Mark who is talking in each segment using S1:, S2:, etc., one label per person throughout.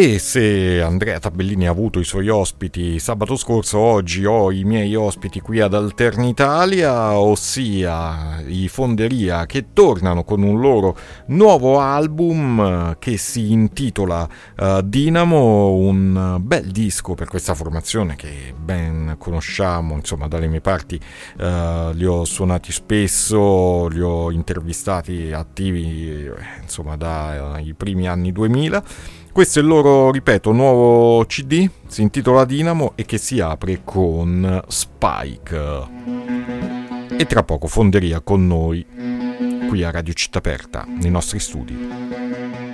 S1: E se Andrea Tabellini ha avuto i suoi ospiti sabato scorso, oggi ho i miei ospiti qui ad Alternitalia, ossia i Fonderia che tornano con un loro nuovo album che si intitola uh, Dinamo, un bel disco per questa formazione che ben conosciamo, insomma dalle mie parti uh, li ho suonati spesso, li ho intervistati attivi insomma dai primi anni 2000 questo è il loro, ripeto, nuovo CD, si intitola Dinamo e che si apre con Spike. E tra poco fonderia con noi qui a Radio Città Aperta, nei nostri studi.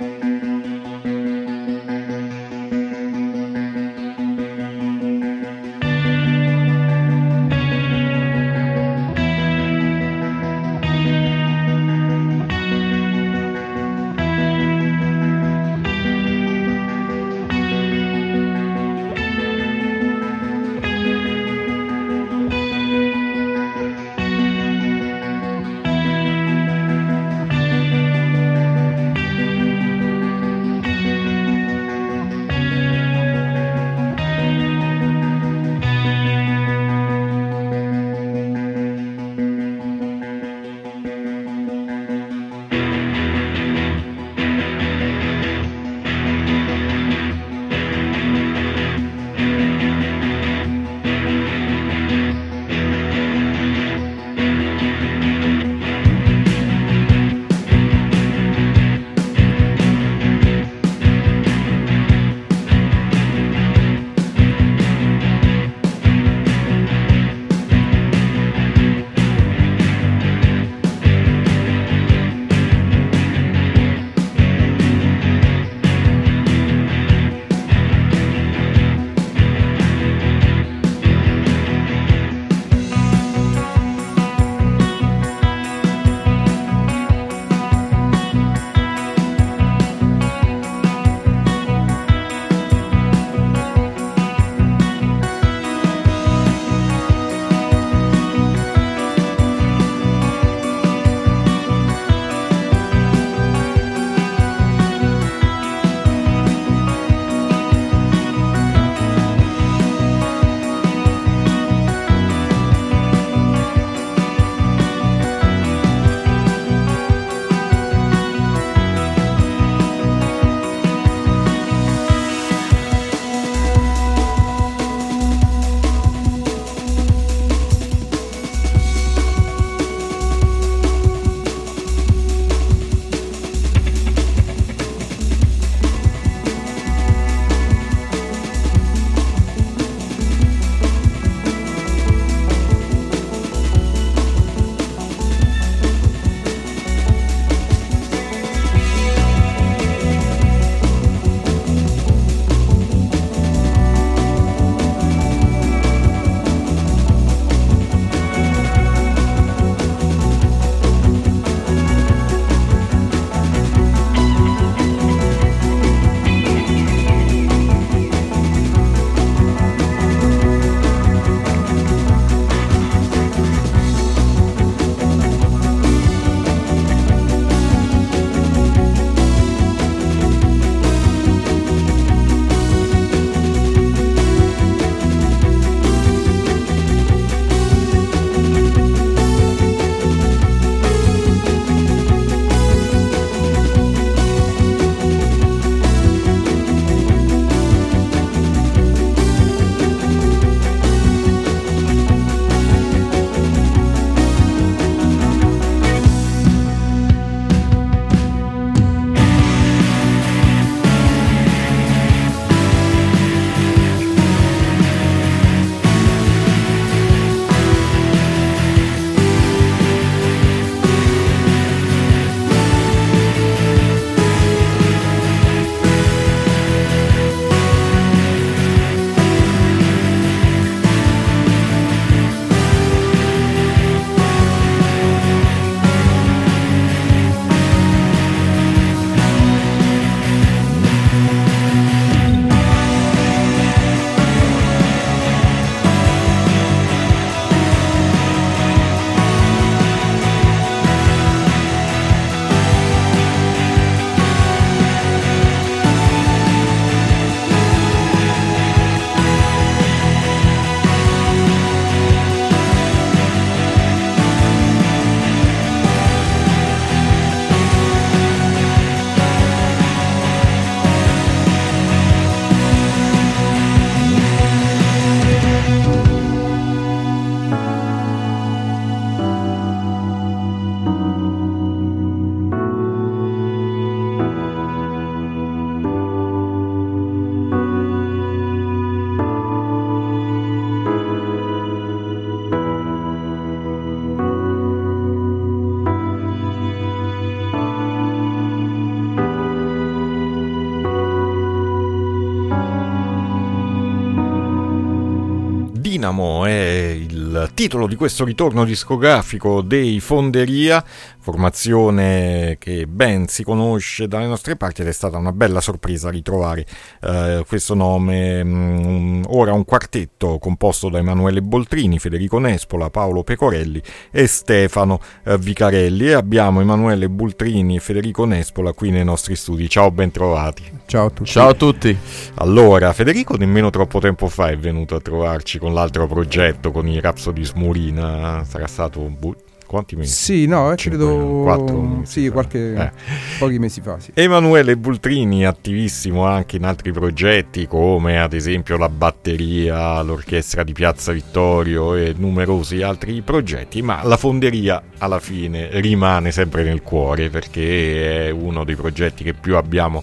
S1: Titolo di questo ritorno discografico dei Fonderia, formazione che ben si conosce dalle nostre parti ed è stata una bella sorpresa ritrovare eh, questo nome. Mm, ora un quartetto composto da Emanuele Boltrini, Federico Nespola, Paolo Pecorelli e Stefano eh, Vicarelli e abbiamo Emanuele Boltrini e Federico Nespola qui nei nostri studi. Ciao, bentrovati.
S2: Ciao a tutti.
S3: Ciao a tutti.
S1: Allora, Federico nemmeno troppo tempo fa è venuto a trovarci con l'altro progetto, con i Rhapsody Smurina, sarà stato bu- quanti mesi?
S2: Sì, no, eh, credo
S1: 4 mesi
S2: sì, qualche
S1: Eh.
S2: pochi mesi fa, sì.
S1: Emanuele Bultrini, attivissimo anche in altri progetti come ad esempio la batteria, l'orchestra di Piazza Vittorio e numerosi altri progetti, ma la fonderia alla fine rimane sempre nel cuore perché è uno dei progetti che più abbiamo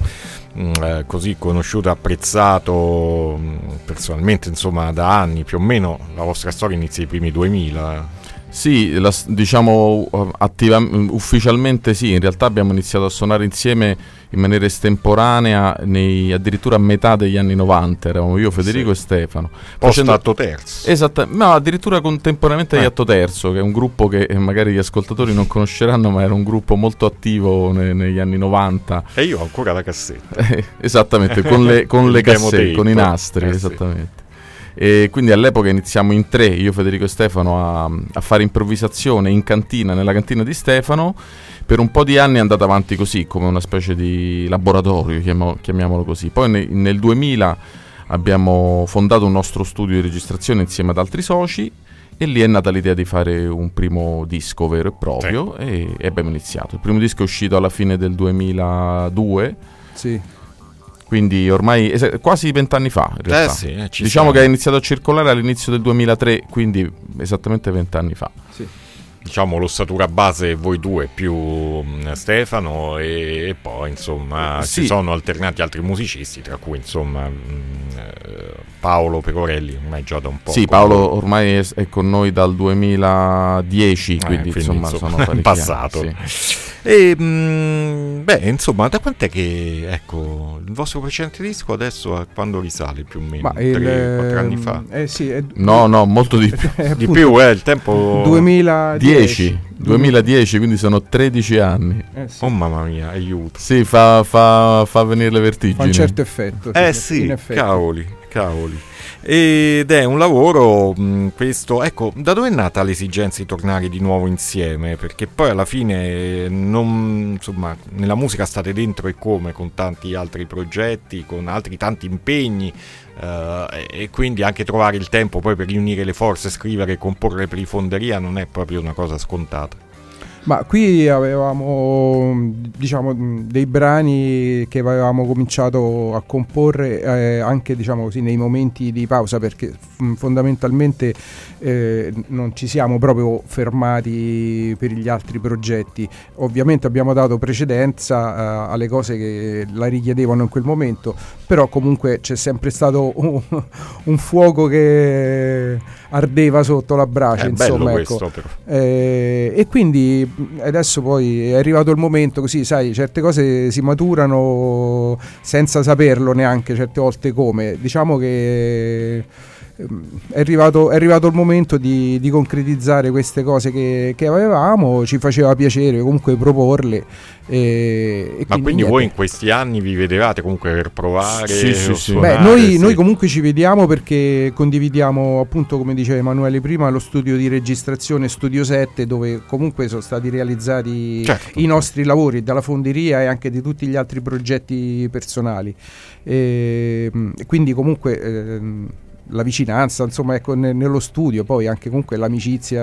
S1: eh, così conosciuto e apprezzato mh, personalmente insomma da anni più o meno la vostra storia inizia ai primi 2000
S3: Sì, la diciamo uh, attiva- ufficialmente sì, in realtà abbiamo iniziato a suonare insieme in maniera estemporanea nei- addirittura a metà degli anni 90, eravamo io, Federico
S1: Sì.
S3: e Stefano.
S1: post
S3: Facendo-
S1: atto terzo
S3: Esatta- no, addirittura contemporaneamente agli
S1: Eh.
S3: Atto Terzo, che è un gruppo che eh, magari gli ascoltatori non conosceranno, ma era un gruppo molto attivo ne- negli anni 90.
S1: e io ho ancora la cassetta
S3: Eh, Esattamente, con le, con le cassette, con i nastri,
S1: Eh sì.
S3: esattamente. E quindi all'epoca iniziamo in tre, io, Federico e Stefano, a, a fare improvvisazione in cantina, nella cantina di Stefano. Per un po' di anni è andata avanti così, come una specie di laboratorio, chiamo- chiamiamolo così. Poi ne- nel 2000 abbiamo fondato un nostro studio di registrazione insieme ad altri soci e lì è nata l'idea di fare un primo disco vero e proprio e, e abbiamo iniziato. Il primo disco è uscito alla fine del 2002
S2: Sì.
S3: quindi ormai es- quasi vent'anni fa in realtà.
S1: Eh sì, eh, ci
S3: diciamo
S1: siamo.
S3: che ha iniziato a circolare all'inizio del 2003, quindi esattamente vent'anni fa.
S2: Sì.
S1: Diciamo l'ossatura base voi due più mh, Stefano e, e poi insomma
S3: Sì.
S1: ci sono alternati altri musicisti tra cui insomma mh, eh, Paolo Pecorelli ormai già da un po'
S3: sì, Paolo ormai è, è con noi dal 2010,
S1: Eh,
S3: quindi, insomma, sono parecchi
S1: in passato.
S3: anni,
S1: e mh, beh insomma da quant'è che ecco il vostro precedente disco adesso a quando risale più o meno
S2: Ma il
S1: 3-4 anni fa
S2: Eh sì, è,
S3: sì. No, no, molto di più.
S2: è
S1: di
S2: appunto
S1: più eh il tempo
S2: 2010.
S3: 10, 2010, quindi sono 13 anni.
S2: Eh sì.
S1: oh mamma mia aiuto
S3: Sì, fa, fa, fa venire le vertigini.
S2: Fa un certo effetto.
S1: Eh
S2: in
S1: sì, cavoli, cavoli. Ed è un lavoro, mh, questo, ecco, da dove è nata l'esigenza di tornare di nuovo insieme? Perché poi alla fine, non, insomma, nella musica state dentro e come, con tanti altri progetti, con altri tanti impegni, eh, e quindi anche trovare il tempo poi per riunire le forze, scrivere e comporre per i fonderia non è proprio una cosa scontata.
S2: Ma qui avevamo diciamo dei brani che avevamo cominciato a comporre eh, anche diciamo così nei momenti di pausa perché f- fondamentalmente eh, non ci siamo proprio fermati per gli altri progetti. Ovviamente abbiamo dato precedenza eh, alle cose che la richiedevano in quel momento, però comunque c'è sempre stato un, un fuoco che ardeva sotto la brace,
S1: È
S2: insomma,
S1: bello
S2: ecco.
S1: questo.
S2: Eh, e quindi adesso poi è arrivato il momento così, sai, certe cose si maturano senza saperlo neanche certe volte come. Diciamo che è arrivato, è arrivato il momento di, di concretizzare queste cose che, che avevamo, ci faceva piacere comunque proporle. E, e
S1: Ma quindi
S2: niente.
S1: voi in questi anni vi vedevate comunque per provare?
S3: Sì, sì, sì.
S2: Beh, noi,
S1: sì.
S2: noi comunque ci vediamo perché condividiamo, appunto, come diceva Emanuele prima, lo studio di registrazione Studio 7, dove comunque sono stati realizzati
S1: Certo.
S2: i nostri lavori dalla fonderia e anche di tutti gli altri progetti personali. E, mh, quindi comunque ehm, la vicinanza, insomma, ecco, ne- nello studio, poi anche comunque l'amicizia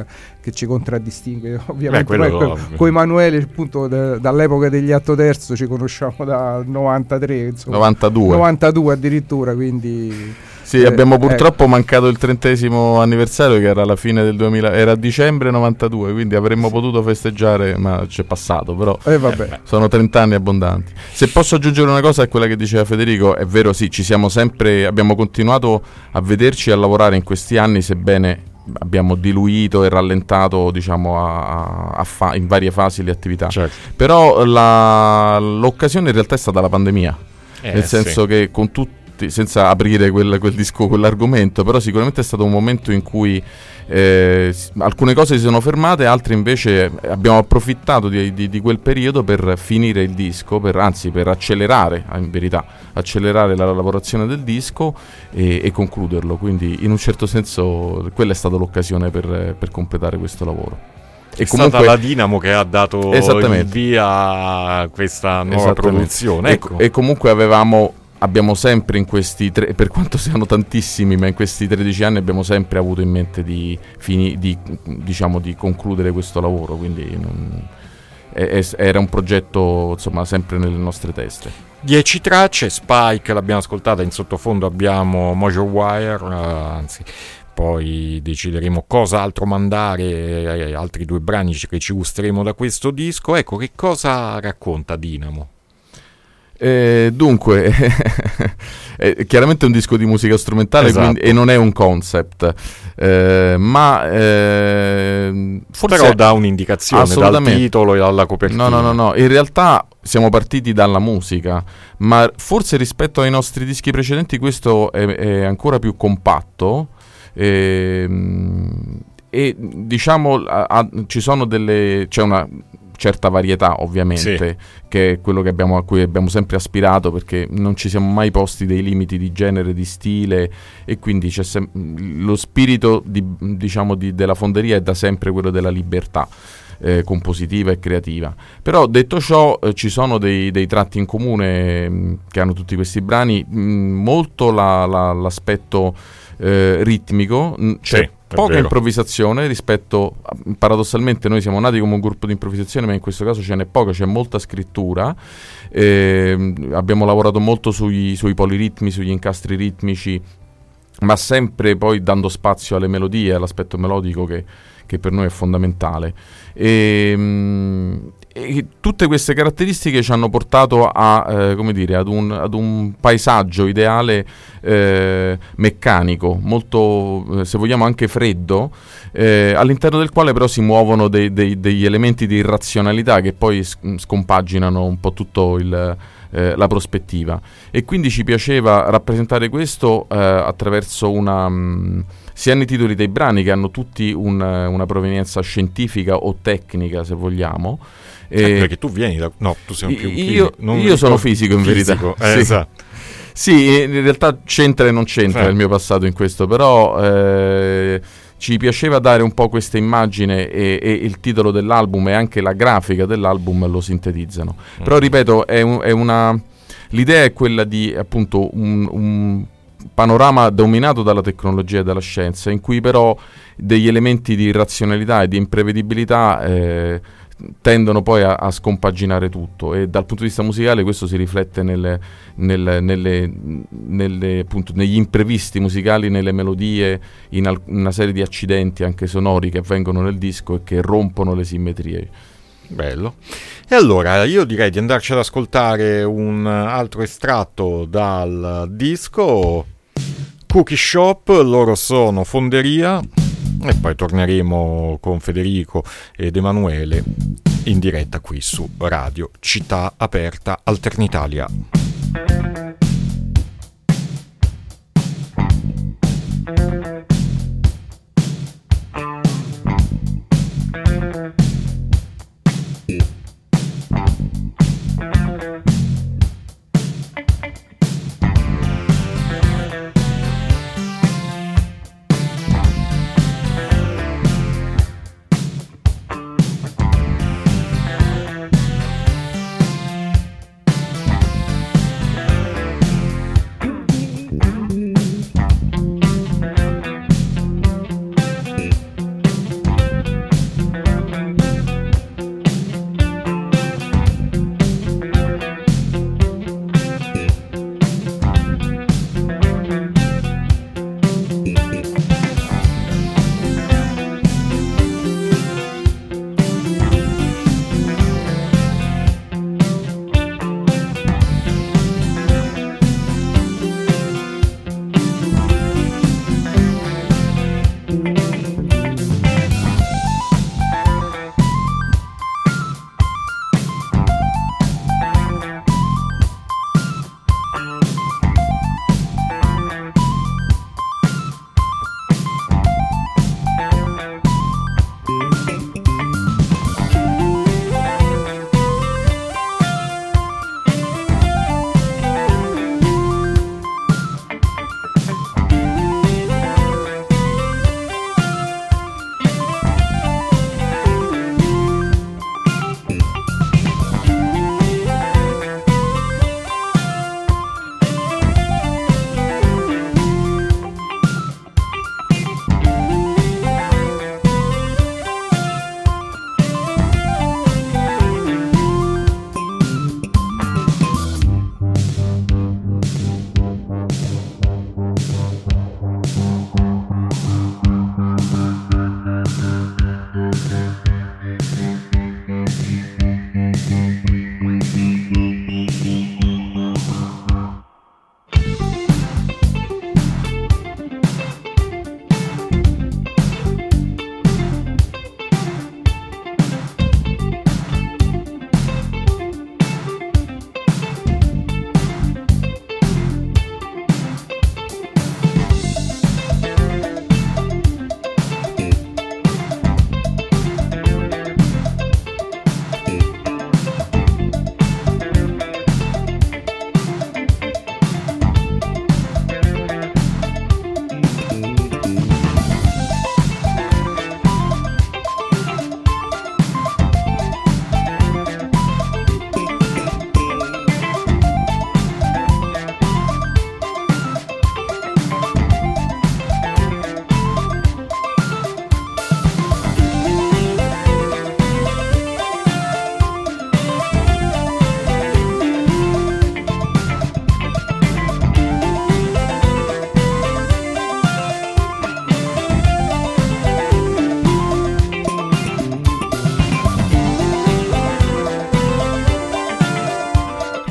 S2: eh, che ci contraddistingue, ovviamente.
S1: quello
S2: co-
S1: ovvio.
S2: con Emanuele, appunto, da- dall'epoca degli Atto Terzo ci conosciamo dal 93, insomma.
S3: 92.
S2: 92 addirittura, quindi
S3: Sì,
S2: Eh,
S3: abbiamo
S2: ecco.
S3: purtroppo mancato il trentesimo anniversario che era la fine del 2000, era dicembre 92, quindi avremmo potuto festeggiare, ma c'è passato, però
S2: eh, vabbè.
S3: sono 30 anni abbondanti. Se posso aggiungere una cosa a quella che diceva Federico, è vero sì, ci siamo sempre, abbiamo continuato a vederci e a lavorare in questi anni, sebbene abbiamo diluito e rallentato diciamo a- a fa- in varie fasi le attività.
S1: Certo.
S3: Però la- l'occasione in realtà è stata la pandemia.
S1: Eh,
S3: Nel
S1: sì.
S3: senso che con tutti tutti, senza aprire quel, quel disco, quell'argomento, però sicuramente è stato un momento in cui eh, alcune cose si sono fermate, altre invece abbiamo approfittato di, di, di, quel periodo per finire il disco, per, anzi per accelerare, in verità, accelerare la lavorazione del disco e, e concluderlo. Quindi in un certo senso quella è stata l'occasione per, per completare questo lavoro.
S1: È e comunque, stata la Dinamo che ha dato il via a questa nuova produzione.
S3: Ecco. E, e, comunque avevamo abbiamo sempre in questi tre, per quanto siano tantissimi, ma in questi 13 anni abbiamo sempre avuto in mente di, fini, di, diciamo, di concludere questo lavoro, quindi non, è, è, era un progetto insomma sempre nelle nostre teste.
S1: 10 tracce, Spike l'abbiamo ascoltata, in sottofondo abbiamo Mojo Wire, uh, anzi poi decideremo cosa altro mandare, eh, altri due brani che ci gusteremo da questo disco. Ecco, che cosa racconta Dinamo?
S3: Eh, dunque, è chiaramente un disco di musica strumentale esatto. quindi, e non è un concept, eh, ma eh,
S1: forse però dà un'indicazione dal titolo e dalla copertina.
S3: No, no, no, no, in realtà siamo partiti dalla musica, ma forse rispetto ai nostri dischi precedenti questo è, è ancora più compatto. Ehm, e diciamo a, a, ci sono delle c'è una certa varietà ovviamente, sì. che è quello abbiamo, a cui abbiamo sempre aspirato perché non ci siamo mai posti dei limiti di genere, di stile e quindi sem- lo spirito di, diciamo, di, della fonderia è da sempre quello della libertà. Eh, compositiva e creativa. Però detto ciò, eh, ci sono dei, dei, tratti in comune mh, mm, che hanno tutti questi brani, mh, mm, molto la, la, l'aspetto eh, ritmico, mh, c'è sì poca improvvisazione rispetto a, paradossalmente noi siamo nati come un gruppo di improvvisazione ma in questo caso ce n'è poca c'è molta scrittura. Eh, abbiamo lavorato molto sui, sui poliritmi sugli incastri ritmici ma sempre poi dando spazio alle melodie all'aspetto melodico che, che per noi è fondamentale. E, ehm, e tutte queste caratteristiche ci hanno portato a, eh, dire, ad, un, ad, un, paesaggio ideale eh, meccanico, molto, eh, se vogliamo, anche freddo, eh, all'interno del quale però si muovono dei, dei, degli elementi di irrazionalità che poi scompaginano un po' tutto il, eh, la prospettiva. E quindi ci piaceva rappresentare questo eh, attraverso una... Mh, mm, sia nei titoli dei brani che hanno tutti un, una provenienza scientifica o tecnica, se vogliamo,
S1: eh, perché tu vieni da... No, tu sei più
S3: io, io sono fisico in fisico, verità. Eh, sì. Esatto. Sì, in realtà c'entra e non c'entra sì. il mio passato in questo, però eh, ci piaceva dare un po' questa immagine e, e, il titolo dell'album e anche la grafica dell'album lo sintetizzano. Mm. Però ripeto, è, un, è, una... L'idea è quella di appunto un, un panorama dominato dalla tecnologia e dalla scienza, in cui però degli elementi di razionalità e di imprevedibilità eh, tendono poi a, a, scompaginare tutto e dal punto di vista musicale questo si riflette nelle, nelle, nelle, nelle, appunto, negli imprevisti musicali, nelle melodie, in al- una serie di accidenti anche sonori che avvengono nel disco e che rompono le simmetrie.
S1: Bello. E allora io direi di andarci ad ascoltare un altro estratto dal disco Cookie Shop, loro sono Fonderia e poi torneremo con Federico ed Emanuele in diretta qui su Radio Città Aperta Alternitalia.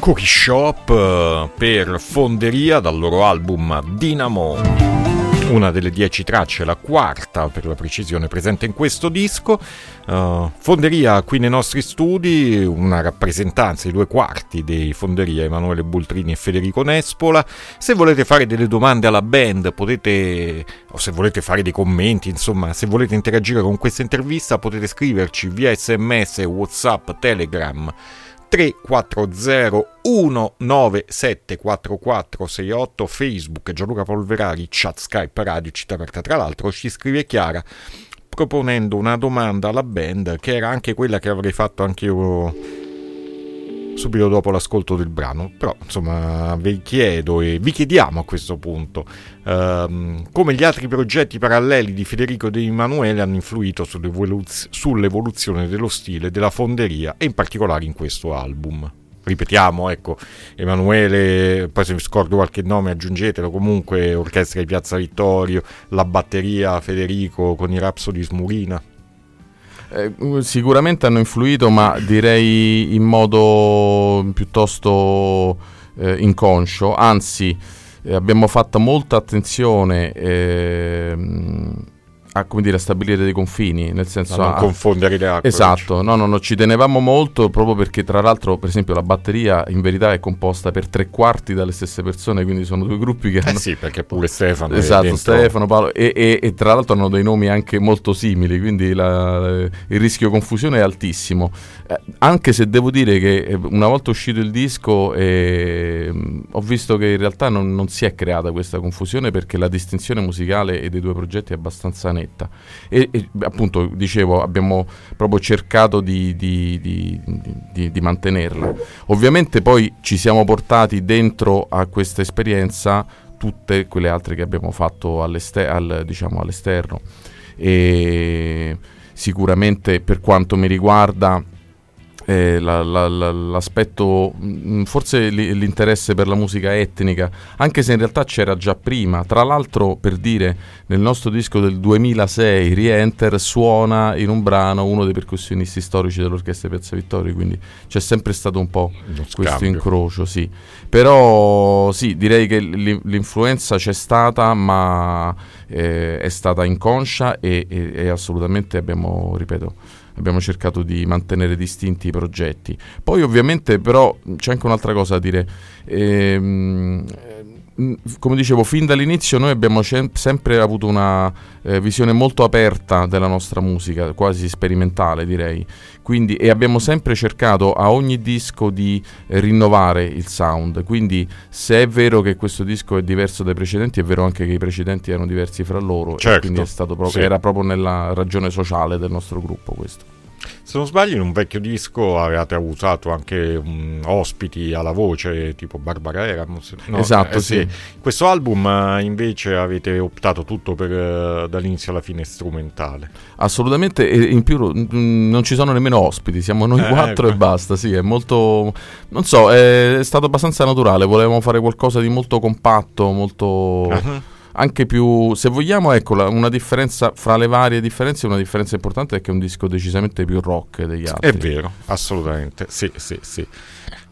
S1: Cookie Shop eh, per Fonderia dal loro album Dynamo una delle dieci tracce, la quarta per la precisione presente in questo disco. Uh, Fonderia qui nei nostri studi, una rappresentanza, i due quarti dei Fonderia, Emanuele Bultrini e Federico Nespola. Se volete fare delle domande alla band, potete, o se volete fare dei commenti, insomma, se volete interagire con questa intervista, potete scriverci via sms, whatsapp, telegram 340 1974468 Facebook Gianluca Polverari chat Skype Radio Città Aperta. Tra l'altro ci scrive Chiara proponendo una domanda alla band che era anche quella che avrei fatto anche io subito dopo l'ascolto del brano. Però, insomma, vi chiedo e vi chiediamo a questo punto ehm, come gli altri progetti paralleli di Federico De Emanuele hanno influito sull'evoluz- sull'evoluzione dello stile della fonderia e in particolare in questo album. Ripetiamo, ecco, Emanuele, poi se vi scordo qualche nome aggiungetelo, comunque Orchestra di Piazza Vittorio, la batteria Federico con i Rapsodi Smurina.
S3: Eh, sicuramente hanno influito, ma direi in modo piuttosto eh, inconscio, anzi eh, abbiamo fatto molta attenzione ehm, a, dire, a stabilire dei confini, nel senso
S1: a non confondere le acque.
S3: Esatto, no, no, no, ci tenevamo molto proprio perché tra l'altro, per esempio, la batteria in verità è composta per tre quarti dalle stesse persone, quindi sono due gruppi che
S1: eh
S3: hanno...
S1: sì, perché pure Stefano
S3: Esatto,
S1: dentro...
S3: Stefano, Paolo e, e, e, tra l'altro hanno dei nomi anche molto simili, quindi la, il rischio confusione è altissimo. Eh, anche se devo dire che eh, una volta uscito il disco eh, ho visto che in realtà non, non si è creata questa confusione perché la distinzione musicale dei due progetti è abbastanza netta diretta. E, e, appunto, dicevo, abbiamo proprio cercato di, di, di, di, mantenerla. Ovviamente poi ci siamo portati dentro a questa esperienza tutte quelle altre che abbiamo fatto all'ester- al, diciamo, all'esterno. E sicuramente per quanto mi riguarda eh, la, la, la, l'aspetto, mm, forse l'interesse per la musica etnica, anche se in realtà c'era già prima. Tra l'altro, per dire, nel nostro disco del 2006, Rienter suona in un brano uno dei percussionisti storici dell'Orchestra Piazza Vittorio, quindi c'è sempre stato un po' questo incrocio, sì. Però sì, direi che l'influenza c'è stata, ma eh, è stata inconscia e, e, e assolutamente abbiamo, ripeto, abbiamo cercato di mantenere distinti i progetti. Poi ovviamente però c'è anche un'altra cosa da dire. Ehm, come dicevo, fin dall'inizio noi abbiamo sempre avuto una eh, visione molto aperta della nostra musica, quasi sperimentale direi. Quindi, e abbiamo sempre cercato a ogni disco di eh, rinnovare il sound. Quindi, se è vero che questo disco è diverso dai precedenti, è vero anche che i precedenti erano diversi fra loro.
S1: Certo,
S3: quindi proprio,
S1: sì.
S3: era proprio nella ragione sociale del nostro gruppo questo.
S1: Se non sbaglio, in un vecchio disco avevate usato anche um, ospiti alla voce, tipo Barbara Eramos.
S3: No, esatto, eh, sì.
S1: sì. Questo album uh, invece avete optato tutto per uh, dall'inizio alla fine strumentale.
S3: Assolutamente, e in più mh, non ci sono nemmeno ospiti, siamo noi eh, quattro ecco. e basta. Sì, è molto. Non so, è, è stato abbastanza naturale. Volevamo fare qualcosa di molto compatto, molto. Uh-huh anche più, se vogliamo, ecco, la, una differenza fra le varie differenze, una differenza importante è che è un disco decisamente più rock degli altri.
S1: È vero, assolutamente, sì, sì, sì.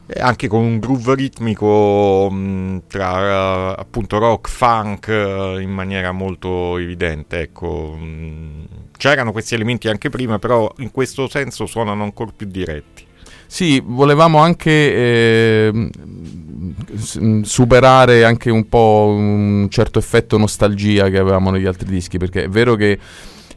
S1: E anche con un groove ritmico mh, tra appunto rock, funk uh, in maniera molto evidente, ecco. C'erano questi elementi anche prima, però in questo senso suonano ancora più diretti.
S3: Sì, volevamo anche eh, superare anche un po' un certo effetto nostalgia che avevamo negli altri dischi, perché è vero che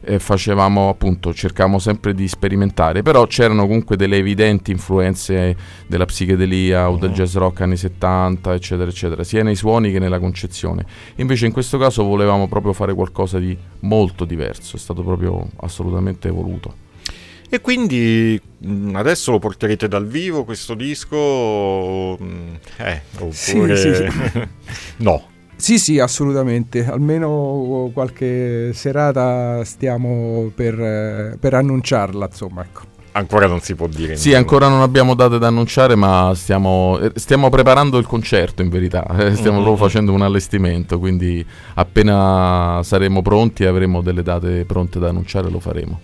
S3: eh, facevamo appunto, cercavamo sempre di sperimentare, però c'erano comunque delle evidenti influenze della psichedelia o del mm. jazz rock anni 70, eccetera, eccetera, sia nei suoni che nella concezione. Invece in questo caso volevamo proprio fare qualcosa di molto diverso, è stato proprio assolutamente voluto.
S1: E quindi mm, adesso lo porterete dal vivo questo disco? Mm, eh, oppure... Sì, sì, sì. no.
S2: Sì, sì, assolutamente. Almeno qualche serata stiamo per, per annunciarla, insomma, ecco.
S1: Ancora non si può dire.
S3: Sì, ancora non abbiamo date da annunciare, ma stiamo, eh, stiamo preparando il concerto in verità. Eh, stiamo mm-hmm. proprio facendo un allestimento, quindi appena saremo pronti e avremo delle date pronte da annunciare lo faremo.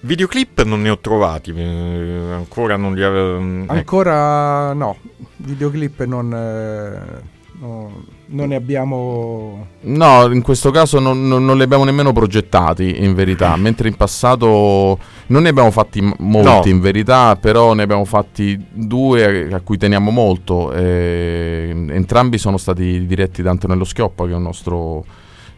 S1: Videoclip non ne ho trovati, eh, ancora non li avevo...
S2: Ecco. Ancora no, videoclip non... Eh No, non ne abbiamo.
S3: No, in questo caso non, non, non, li abbiamo nemmeno progettati in verità. Mentre in passato non ne abbiamo fatti molti no. in verità, però ne abbiamo fatti due a cui teniamo molto. Eh, entrambi sono stati diretti da Antonello Schioppa, che è un nostro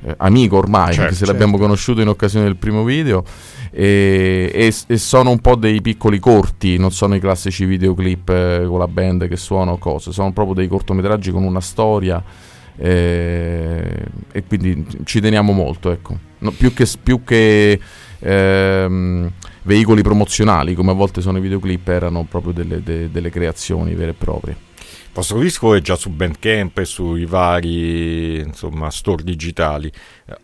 S3: eh, amico ormai, certo, anche se certo. l'abbiamo conosciuto in occasione del primo video. E, e, e, sono un po' dei piccoli corti, non sono i classici videoclip eh, con la band che suonano cose, sono proprio dei cortometraggi con una storia. Eh, e quindi ci teniamo molto, ecco. No, più che, più che ehm, veicoli promozionali, come a volte sono i videoclip, erano proprio delle, de, delle creazioni vere e proprie.
S1: Il vostro disco è già su Bandcamp e sui vari insomma, store digitali.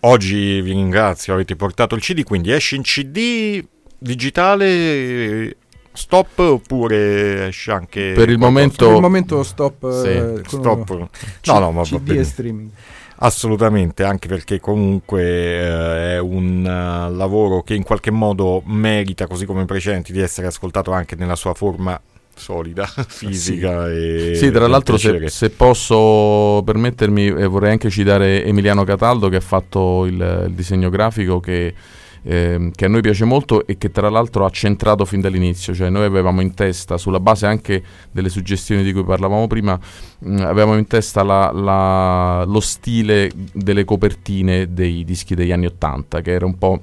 S1: Oggi vi ringrazio, avete portato il CD, quindi esce in CD digitale stop oppure esce anche
S3: per il momento
S2: per il momento stop,
S1: sì,
S2: eh,
S1: stop. no no ma
S2: CD e streaming
S1: assolutamente anche perché comunque eh, è un uh, lavoro che in qualche modo merita così come i precedenti di essere ascoltato anche nella sua forma solida, fisica sì. e...
S3: Sì, tra l'altro se, se, posso permettermi eh, vorrei anche citare Emiliano Cataldo che ha fatto il, il disegno grafico che, eh, che, a noi piace molto e che tra l'altro ha centrato fin dall'inizio, cioè noi avevamo in testa, sulla base anche delle suggestioni di cui parlavamo prima, mh, mm, avevamo in testa la, la, lo stile delle copertine dei dischi degli anni Ottanta, che era un po'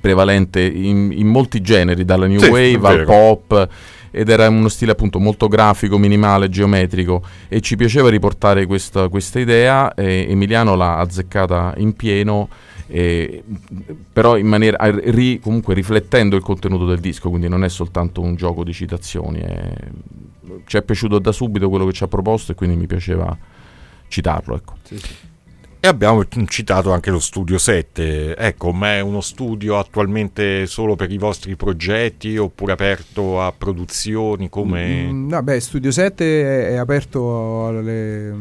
S3: prevalente in, in molti generi, dalla new sì, wave al pop ed era uno stile appunto molto grafico, minimale, geometrico e ci piaceva riportare questa, questa idea. E Emiliano l'ha azzeccata in pieno. Eh, però in maniera ri, comunque riflettendo il contenuto del disco, quindi non è soltanto un gioco di citazioni. È, ci è piaciuto da subito quello che ci ha proposto e quindi mi piaceva citarlo. Ecco. Sì, sì.
S1: E abbiamo citato anche lo Studio 7. Ecco, ma è uno studio attualmente solo per i vostri progetti oppure aperto a produzioni come...
S2: Mm, no, beh, Studio 7 è, è aperto alle,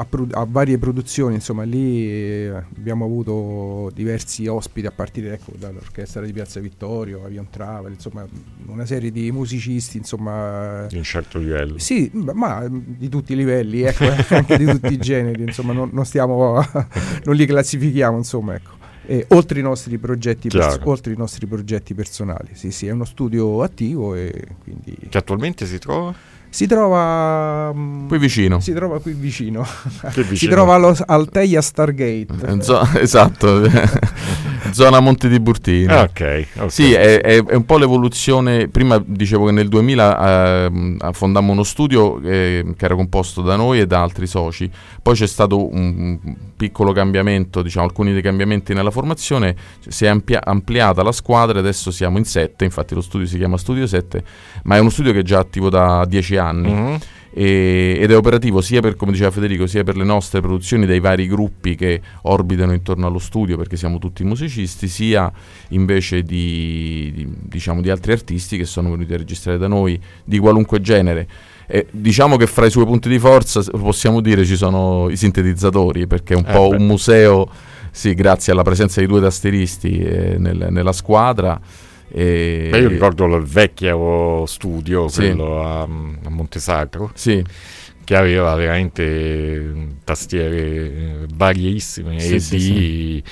S2: a, pro- a, varie produzioni, insomma lì eh, abbiamo avuto diversi ospiti a partire ecco, dall'orchestra di Piazza Vittorio, Avion Travel, insomma una serie di musicisti insomma
S1: di un certo livello.
S2: Sì, ma di tutti i livelli, ecco, anche di tutti i generi, insomma non, non, stiamo, non li classifichiamo, insomma ecco. E, oltre, i nostri progetti pers- oltre i nostri progetti personali, sì sì, è uno studio attivo e quindi...
S1: Che attualmente si trova?
S2: Si trova
S3: mm, qui vicino.
S2: Si trova qui vicino. vicino? si trova allo, al Teia Stargate.
S3: Eh, esatto, zona Monte di Burtini.
S1: Ah, ok. okay.
S3: Sì, è, è, è, un po' l'evoluzione. Prima dicevo che nel 2000 eh, fondammo uno studio eh, che era composto da noi e da altri soci. Poi c'è stato un piccolo cambiamento, diciamo alcuni dei cambiamenti nella formazione. Si è ampia- ampliata la squadra adesso siamo in sette. Infatti lo studio si chiama Studio 7, ma è uno studio che è già attivo da dieci anni. Mm-hmm. E, ed è operativo sia per, come diceva Federico, sia per le nostre produzioni dei vari gruppi che orbitano intorno allo studio, perché siamo tutti musicisti, sia invece di, di, diciamo, di altri artisti che sono venuti a registrare da noi di qualunque genere. E diciamo che fra i suoi punti di forza possiamo dire ci sono i sintetizzatori, perché è un eh po' beh. un museo, sì, grazie alla presenza di due tasteristi eh, nel, nella squadra.
S1: E... Beh, io ricordo il vecchio studio, sì. quello a, a Montesacro.
S3: Sì
S1: che aveva veramente tastiere variissime sì, e, sì, di, sì.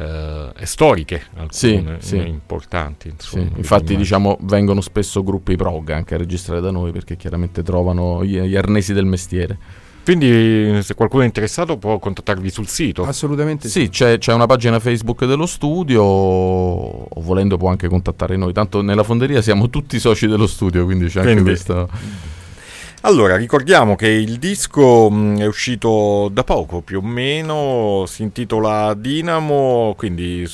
S1: Uh, e storiche, alcune importanti. Insomma,
S3: Infatti, diciamo, vengono spesso gruppi prog anche a registrare da noi perché chiaramente trovano gli, gli arnesi del mestiere.
S1: Quindi se qualcuno è interessato può contattarvi sul sito.
S2: Assolutamente
S3: sì. sì c'è, c'è, una pagina Facebook dello studio, o volendo può anche contattare noi. Tanto nella fonderia siamo tutti soci dello studio, quindi c'è quindi, anche questa...
S1: Allora, ricordiamo che il disco mm, è uscito da poco, più o meno, si intitola Dinamo, quindi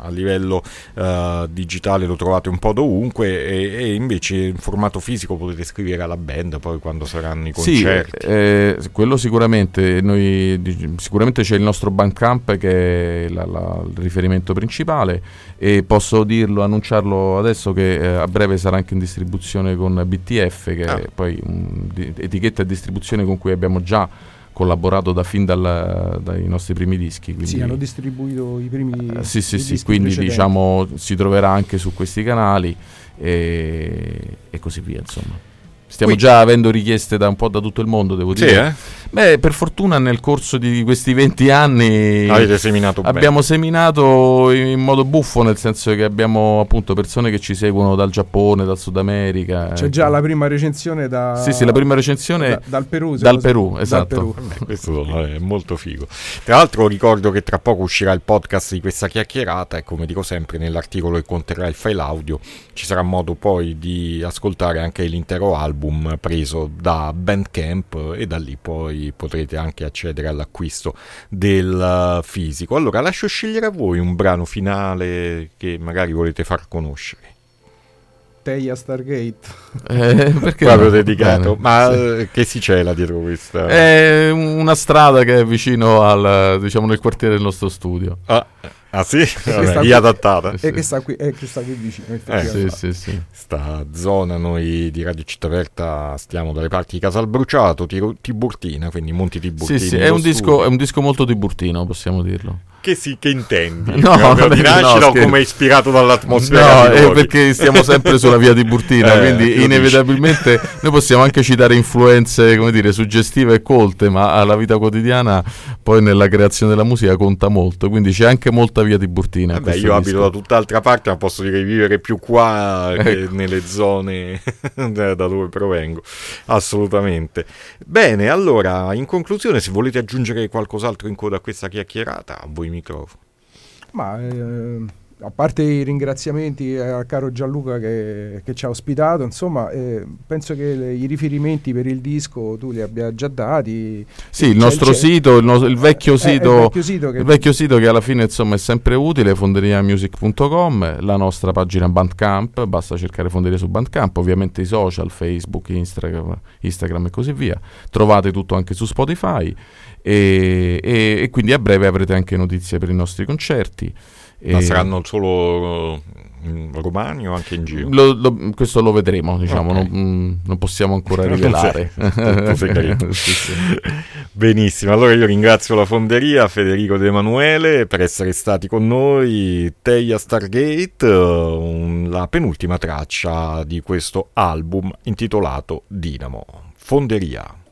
S1: a livello uh, digitale lo trovate un po' dovunque e, e, invece in formato fisico potete scrivere alla band poi quando saranno i concerti.
S3: Sì, eh, quello sicuramente, noi, sicuramente c'è il nostro Bandcamp che è la, la, il riferimento principale e posso dirlo, annunciarlo adesso che eh, a breve sarà anche in distribuzione con BTF che ah. è poi un, etichetta e distribuzione con cui abbiamo già collaborato da fin dal, dai nostri primi dischi. Quindi,
S2: sì, hanno distribuito i primi.
S3: Eh, sì, sì, sì, quindi precedenti. diciamo si troverà anche su questi canali e, e così via, insomma. Stiamo Qui. già avendo richieste da un po' da tutto il mondo, devo dire.
S1: Sì, eh?
S3: Beh, per fortuna nel corso di questi 20 anni
S1: Avete seminato
S3: abbiamo
S1: bene.
S3: seminato in modo buffo, nel senso che abbiamo appunto persone che ci seguono dal Giappone, dal Sud America.
S2: C'è ecco. già la prima recensione da
S3: Sì, sì, la prima recensione
S2: da, dal Perù.
S3: Dal Perù, esatto. Dal Perù.
S1: Beh, questo è molto figo. Tra l'altro ricordo che tra poco uscirà il podcast di questa chiacchierata e come dico sempre nell'articolo che conterrà il file audio ci sarà modo poi di ascoltare anche l'intero album preso da Bandcamp e da lì poi potrete anche accedere all'acquisto del fisico. Allora lascio scegliere a voi un brano finale che magari volete far conoscere.
S2: Teia Stargate.
S3: Eh, perché
S1: Proprio no? dedicato. Bene, Ma sì. Eh, che si cela dietro questa?
S3: È una strada che è vicino al, diciamo, nel quartiere del nostro studio.
S1: Ah. Ah sì? Vabbè, qui, adattata.
S2: E che sta qui, che sta qui vicino.
S3: Eh, sì, sì, sì.
S1: Sta zona noi di Radio Città Verta stiamo dalle parti di Casalbruciato, Tiburtina, quindi Monti Tiburtini.
S3: Sì, sì, è un, disco, è un disco molto tiburtino, possiamo dirlo.
S1: Che, si, che intendi? No, di nascita no, o come ispirato dall'atmosfera?
S3: No, è perché stiamo sempre sulla via di Burtina, eh, quindi inevitabilmente noi possiamo anche citare influenze, come dire, suggestive e colte, ma alla vita quotidiana poi nella creazione della musica conta molto, quindi c'è anche molta via di Burtina.
S1: Beh, io disco. abito da tutt'altra parte, ma posso dire vivere più qua che ecco. nelle zone da dove provengo, assolutamente. Bene, allora, in conclusione, se volete aggiungere qualcos'altro in coda a questa chiacchierata, a voi microfono.
S2: Ma eh, a parte i ringraziamenti al caro Gianluca che, che ci ha ospitato, insomma, eh, penso che le, i riferimenti per il disco tu li abbia già dati.
S3: Sì, il nostro il sito, il, no, il, vecchio sito, eh, il, vecchio sito, che... il vecchio sito che alla fine insomma è sempre utile, fonderiamusic.com, la nostra pagina Bandcamp, basta cercare Fonderia su Bandcamp, ovviamente i social, Facebook, Instagram, Instagram e così via. Trovate tutto anche su Spotify e, e, e quindi a breve avrete anche notizie per i nostri concerti.
S1: Ma saranno solo in romani o anche in giro?
S3: Lo, lo, questo lo vedremo, diciamo, okay. non, mm, non, possiamo ancora rivelare.
S1: sì, sì. Benissimo, allora io ringrazio la fonderia, Federico De Emanuele per essere stati con noi, Teia Stargate, la penultima traccia di questo album intitolato Dinamo. Fonderia.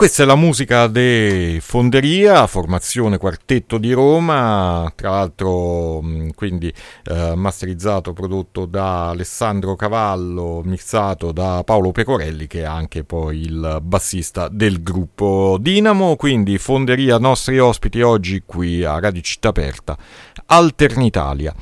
S1: Questa è la musica di Fonderia, formazione quartetto di Roma, tra l'altro quindi eh, masterizzato, prodotto da Alessandro Cavallo, mixato da Paolo Pecorelli che è anche poi il bassista del gruppo Dinamo, quindi Fonderia nostri ospiti oggi qui a Radio Città Aperta, Alternitalia.